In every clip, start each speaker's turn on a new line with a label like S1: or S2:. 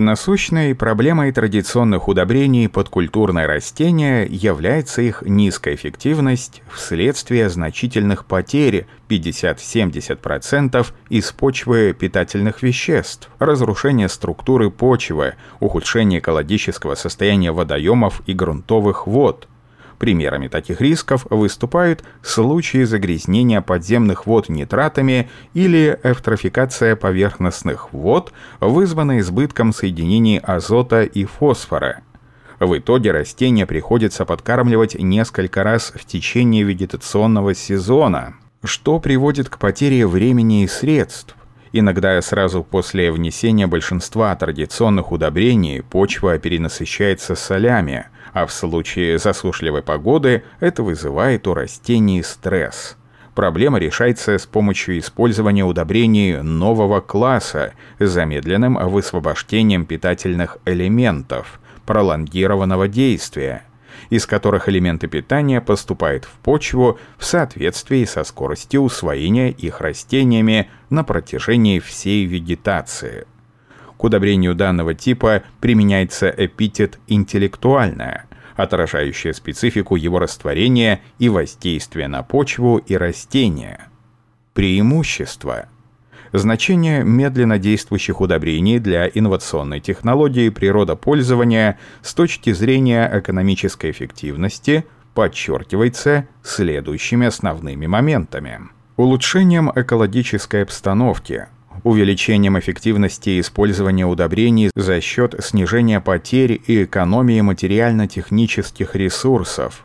S1: Насущной проблемой традиционных удобрений под культурное растение является их низкая эффективность вследствие значительных потерь 50-70% из почвы питательных веществ, разрушение структуры почвы, ухудшение экологического состояния водоемов и грунтовых вод, Примерами таких рисков выступают случаи загрязнения подземных вод нитратами или эвтрофикация поверхностных вод, вызванная избытком соединений азота и фосфора. В итоге растения приходится подкармливать несколько раз в течение вегетационного сезона, что приводит к потере времени и средств. Иногда сразу после внесения большинства традиционных удобрений почва перенасыщается солями – а в случае засушливой погоды это вызывает у растений стресс. Проблема решается с помощью использования удобрений нового класса с замедленным высвобождением питательных элементов, пролонгированного действия, из которых элементы питания поступают в почву в соответствии со скоростью усвоения их растениями на протяжении всей вегетации. К удобрению данного типа применяется эпитет «интеллектуальное», отражающее специфику его растворения и воздействия на почву и растения. Преимущества. Значение медленно действующих удобрений для инновационной технологии природопользования с точки зрения экономической эффективности подчеркивается следующими основными моментами. Улучшением экологической обстановки – увеличением эффективности использования удобрений за счет снижения потерь и экономии материально-технических ресурсов,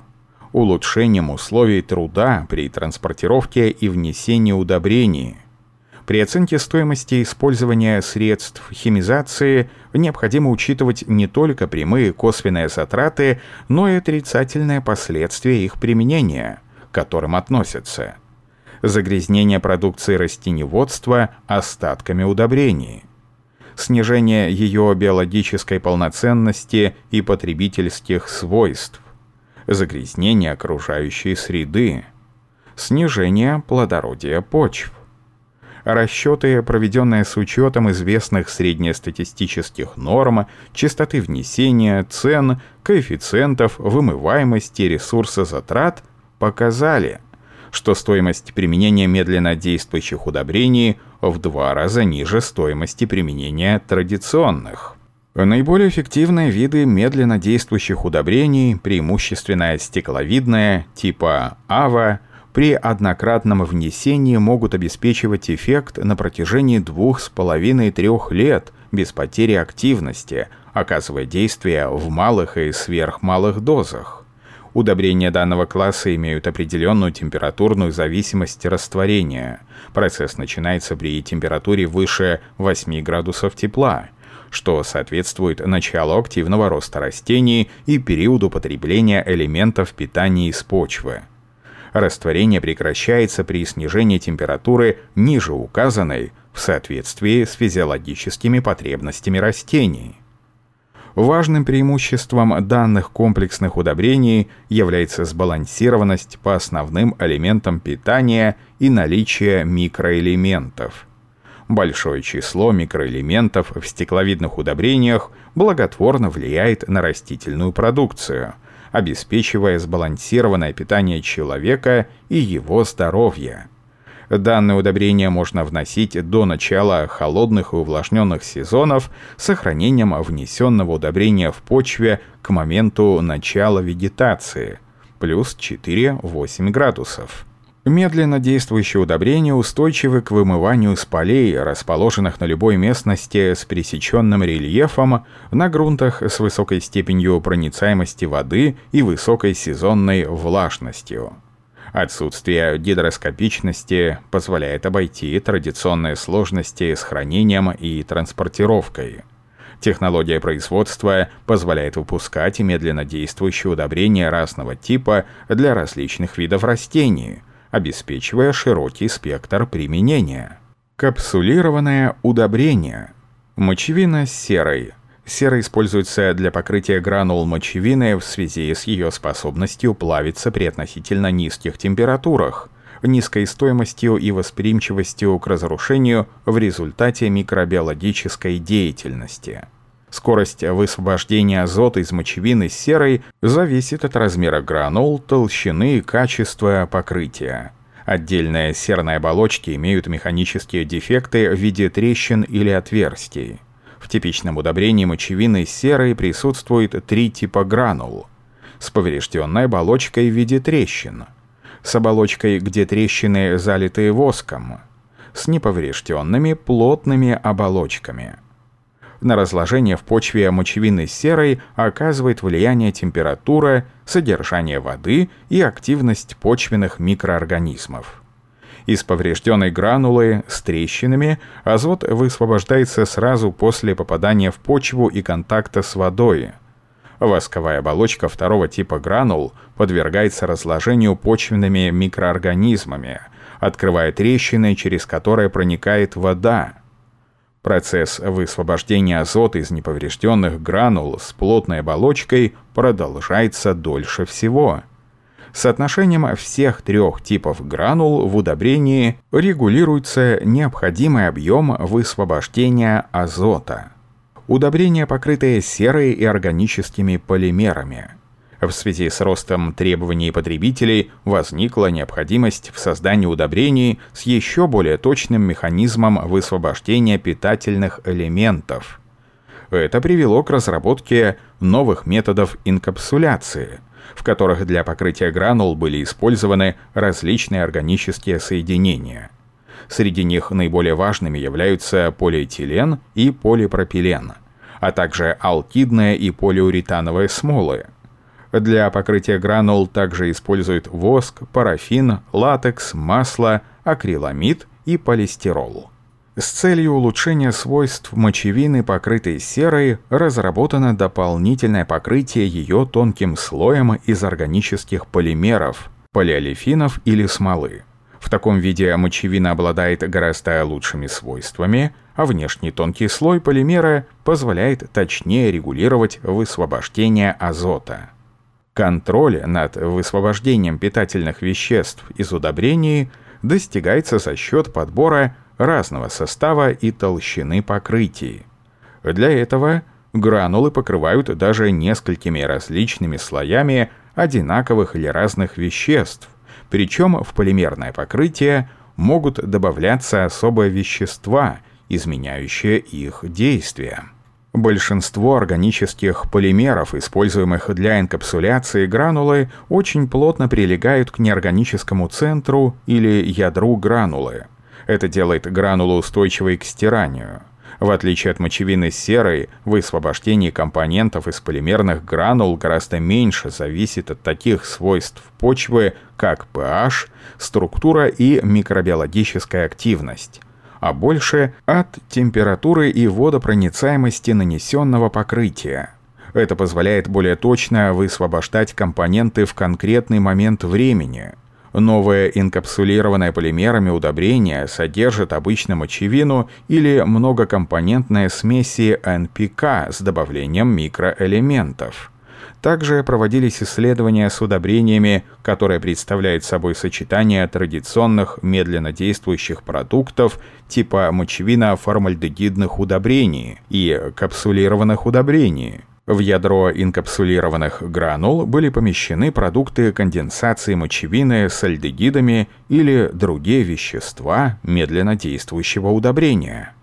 S1: улучшением условий труда при транспортировке и внесении удобрений. При оценке стоимости использования средств химизации необходимо учитывать не только прямые косвенные затраты, но и отрицательные последствия их применения, к которым относятся – загрязнение продукции растеневодства остатками удобрений, снижение ее биологической полноценности и потребительских свойств, загрязнение окружающей среды, снижение плодородия почв. Расчеты, проведенные с учетом известных среднестатистических норм, частоты внесения, цен, коэффициентов, вымываемости ресурсозатрат, показали – что стоимость применения медленно действующих удобрений в два раза ниже стоимости применения традиционных. Наиболее эффективные виды медленно действующих удобрений, преимущественно стекловидное, типа АВА, при однократном внесении могут обеспечивать эффект на протяжении 2,5-3 лет без потери активности, оказывая действие в малых и сверхмалых дозах. Удобрения данного класса имеют определенную температурную зависимость растворения. Процесс начинается при температуре выше 8 градусов тепла, что соответствует началу активного роста растений и периоду потребления элементов питания из почвы. Растворение прекращается при снижении температуры ниже указанной в соответствии с физиологическими потребностями растений. Важным преимуществом данных комплексных удобрений является сбалансированность по основным элементам питания и наличие микроэлементов. Большое число микроэлементов в стекловидных удобрениях благотворно влияет на растительную продукцию, обеспечивая сбалансированное питание человека и его здоровье. Данное удобрение можно вносить до начала холодных и увлажненных сезонов с сохранением внесенного удобрения в почве к моменту начала вегетации, плюс 4-8 градусов. Медленно действующие удобрения устойчивы к вымыванию с полей, расположенных на любой местности с пересеченным рельефом, на грунтах с высокой степенью проницаемости воды и высокой сезонной влажностью. Отсутствие гидроскопичности позволяет обойти традиционные сложности с хранением и транспортировкой. Технология производства позволяет выпускать медленно действующие удобрения разного типа для различных видов растений, обеспечивая широкий спектр применения. Капсулированное удобрение. Мочевина серой – Сера используется для покрытия гранул мочевины в связи с ее способностью плавиться при относительно низких температурах, низкой стоимостью и восприимчивостью к разрушению в результате микробиологической деятельности. Скорость высвобождения азота из мочевины серой зависит от размера гранул, толщины и качества покрытия. Отдельные серные оболочки имеют механические дефекты в виде трещин или отверстий. В типичном удобрении мочевины серой присутствует три типа гранул. С поврежденной оболочкой в виде трещин. С оболочкой, где трещины залиты воском. С неповрежденными плотными оболочками – на разложение в почве мочевины серой оказывает влияние температура, содержание воды и активность почвенных микроорганизмов. Из поврежденной гранулы с трещинами азот высвобождается сразу после попадания в почву и контакта с водой. Восковая оболочка второго типа гранул подвергается разложению почвенными микроорганизмами, открывая трещины, через которые проникает вода. Процесс высвобождения азота из неповрежденных гранул с плотной оболочкой продолжается дольше всего. Соотношением всех трех типов гранул в удобрении регулируется необходимый объем высвобождения азота. Удобрения, покрытые серой и органическими полимерами – в связи с ростом требований потребителей возникла необходимость в создании удобрений с еще более точным механизмом высвобождения питательных элементов. Это привело к разработке новых методов инкапсуляции, в которых для покрытия гранул были использованы различные органические соединения. Среди них наиболее важными являются полиэтилен и полипропилен, а также алкидная и полиуретановые смолы – для покрытия гранул также используют воск, парафин, латекс, масло, акриламид и полистирол. С целью улучшения свойств мочевины, покрытой серой, разработано дополнительное покрытие ее тонким слоем из органических полимеров, полиолефинов или смолы. В таком виде мочевина обладает гораздо лучшими свойствами, а внешний тонкий слой полимера позволяет точнее регулировать высвобождение азота. Контроль над высвобождением питательных веществ из удобрений достигается за счет подбора разного состава и толщины покрытий. Для этого гранулы покрывают даже несколькими различными слоями одинаковых или разных веществ, причем в полимерное покрытие могут добавляться особые вещества, изменяющие их действие. Большинство органических полимеров, используемых для инкапсуляции гранулы, очень плотно прилегают к неорганическому центру или ядру гранулы. Это делает гранулу устойчивой к стиранию. В отличие от мочевины серой, высвобождение компонентов из полимерных гранул гораздо меньше зависит от таких свойств почвы, как pH, структура и микробиологическая активность а больше от температуры и водопроницаемости нанесенного покрытия. Это позволяет более точно высвобождать компоненты в конкретный момент времени. Новое инкапсулированное полимерами удобрение содержит обычно мочевину или многокомпонентные смеси НПК с добавлением микроэлементов. Также проводились исследования с удобрениями, которые представляют собой сочетание традиционных медленно действующих продуктов типа мочевина формальдегидных удобрений и капсулированных удобрений. В ядро инкапсулированных гранул были помещены продукты конденсации мочевины с альдегидами или другие вещества медленно действующего удобрения.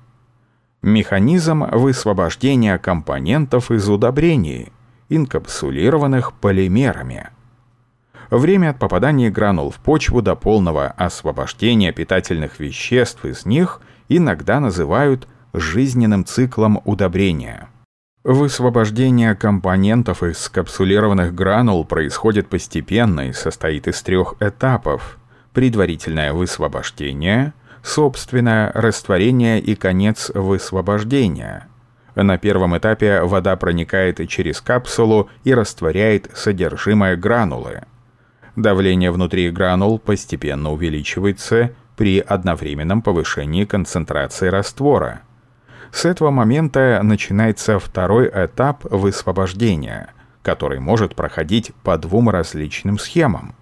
S1: Механизм высвобождения компонентов из удобрений – инкапсулированных полимерами. Время от попадания гранул в почву до полного освобождения питательных веществ из них иногда называют жизненным циклом удобрения. Высвобождение компонентов из капсулированных гранул происходит постепенно и состоит из трех этапов. Предварительное высвобождение, собственное растворение и конец высвобождения – на первом этапе вода проникает через капсулу и растворяет содержимое гранулы. Давление внутри гранул постепенно увеличивается при одновременном повышении концентрации раствора. С этого момента начинается второй этап высвобождения, который может проходить по двум различным схемам.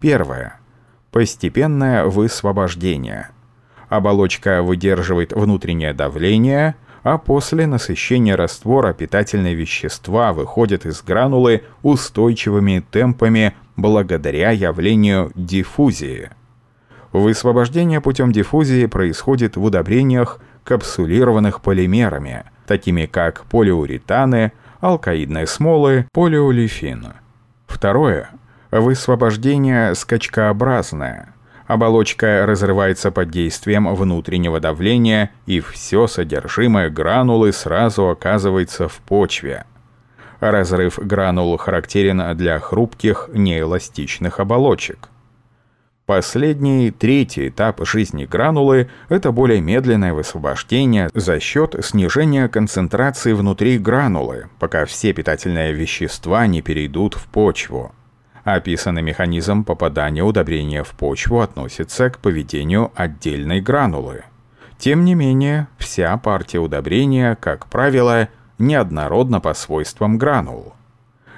S1: Первое. Постепенное высвобождение. Оболочка выдерживает внутреннее давление – а после насыщения раствора питательные вещества выходят из гранулы устойчивыми темпами благодаря явлению диффузии. Высвобождение путем диффузии происходит в удобрениях, капсулированных полимерами, такими как полиуретаны, алкаидные смолы, полиолефин. Второе. Высвобождение скачкообразное. Оболочка разрывается под действием внутреннего давления, и все содержимое гранулы сразу оказывается в почве. Разрыв гранул характерен для хрупких, неэластичных оболочек. Последний, третий этап жизни гранулы – это более медленное высвобождение за счет снижения концентрации внутри гранулы, пока все питательные вещества не перейдут в почву. Описанный механизм попадания удобрения в почву относится к поведению отдельной гранулы. Тем не менее, вся партия удобрения, как правило, неоднородна по свойствам гранул.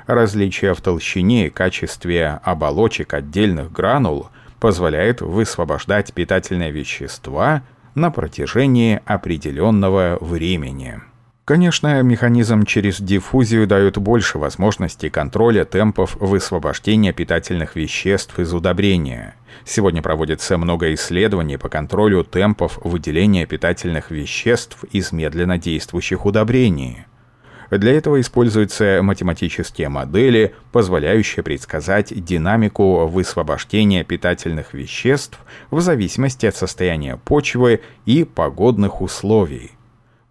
S1: Различия в толщине и качестве оболочек отдельных гранул позволяет высвобождать питательные вещества на протяжении определенного времени. Конечно, механизм через диффузию дает больше возможностей контроля темпов высвобождения питательных веществ из удобрения. Сегодня проводится много исследований по контролю темпов выделения питательных веществ из медленно действующих удобрений. Для этого используются математические модели, позволяющие предсказать динамику высвобождения питательных веществ в зависимости от состояния почвы и погодных условий.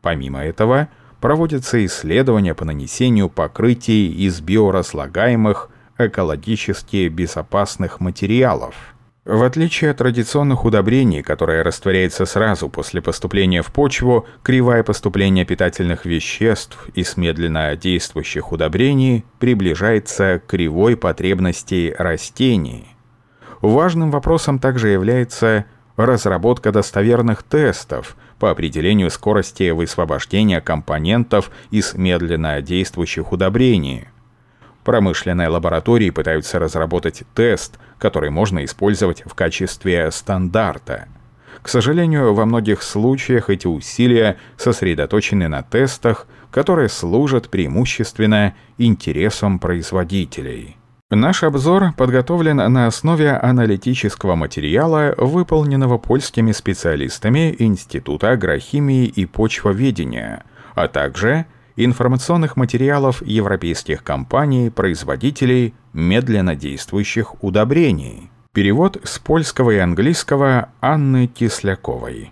S1: Помимо этого, проводятся исследования по нанесению покрытий из биоразлагаемых, экологически безопасных материалов – в отличие от традиционных удобрений, которые растворяются сразу после поступления в почву, кривая поступления питательных веществ из медленно действующих удобрений приближается к кривой потребностей растений. Важным вопросом также является разработка достоверных тестов по определению скорости высвобождения компонентов из медленно действующих удобрений. Промышленные лаборатории пытаются разработать тест, который можно использовать в качестве стандарта. К сожалению, во многих случаях эти усилия сосредоточены на тестах, которые служат преимущественно интересам производителей. Наш обзор подготовлен на основе аналитического материала, выполненного польскими специалистами Института агрохимии и почвоведения, а также информационных материалов европейских компаний, производителей медленно действующих удобрений. Перевод с польского и английского Анны Кисляковой.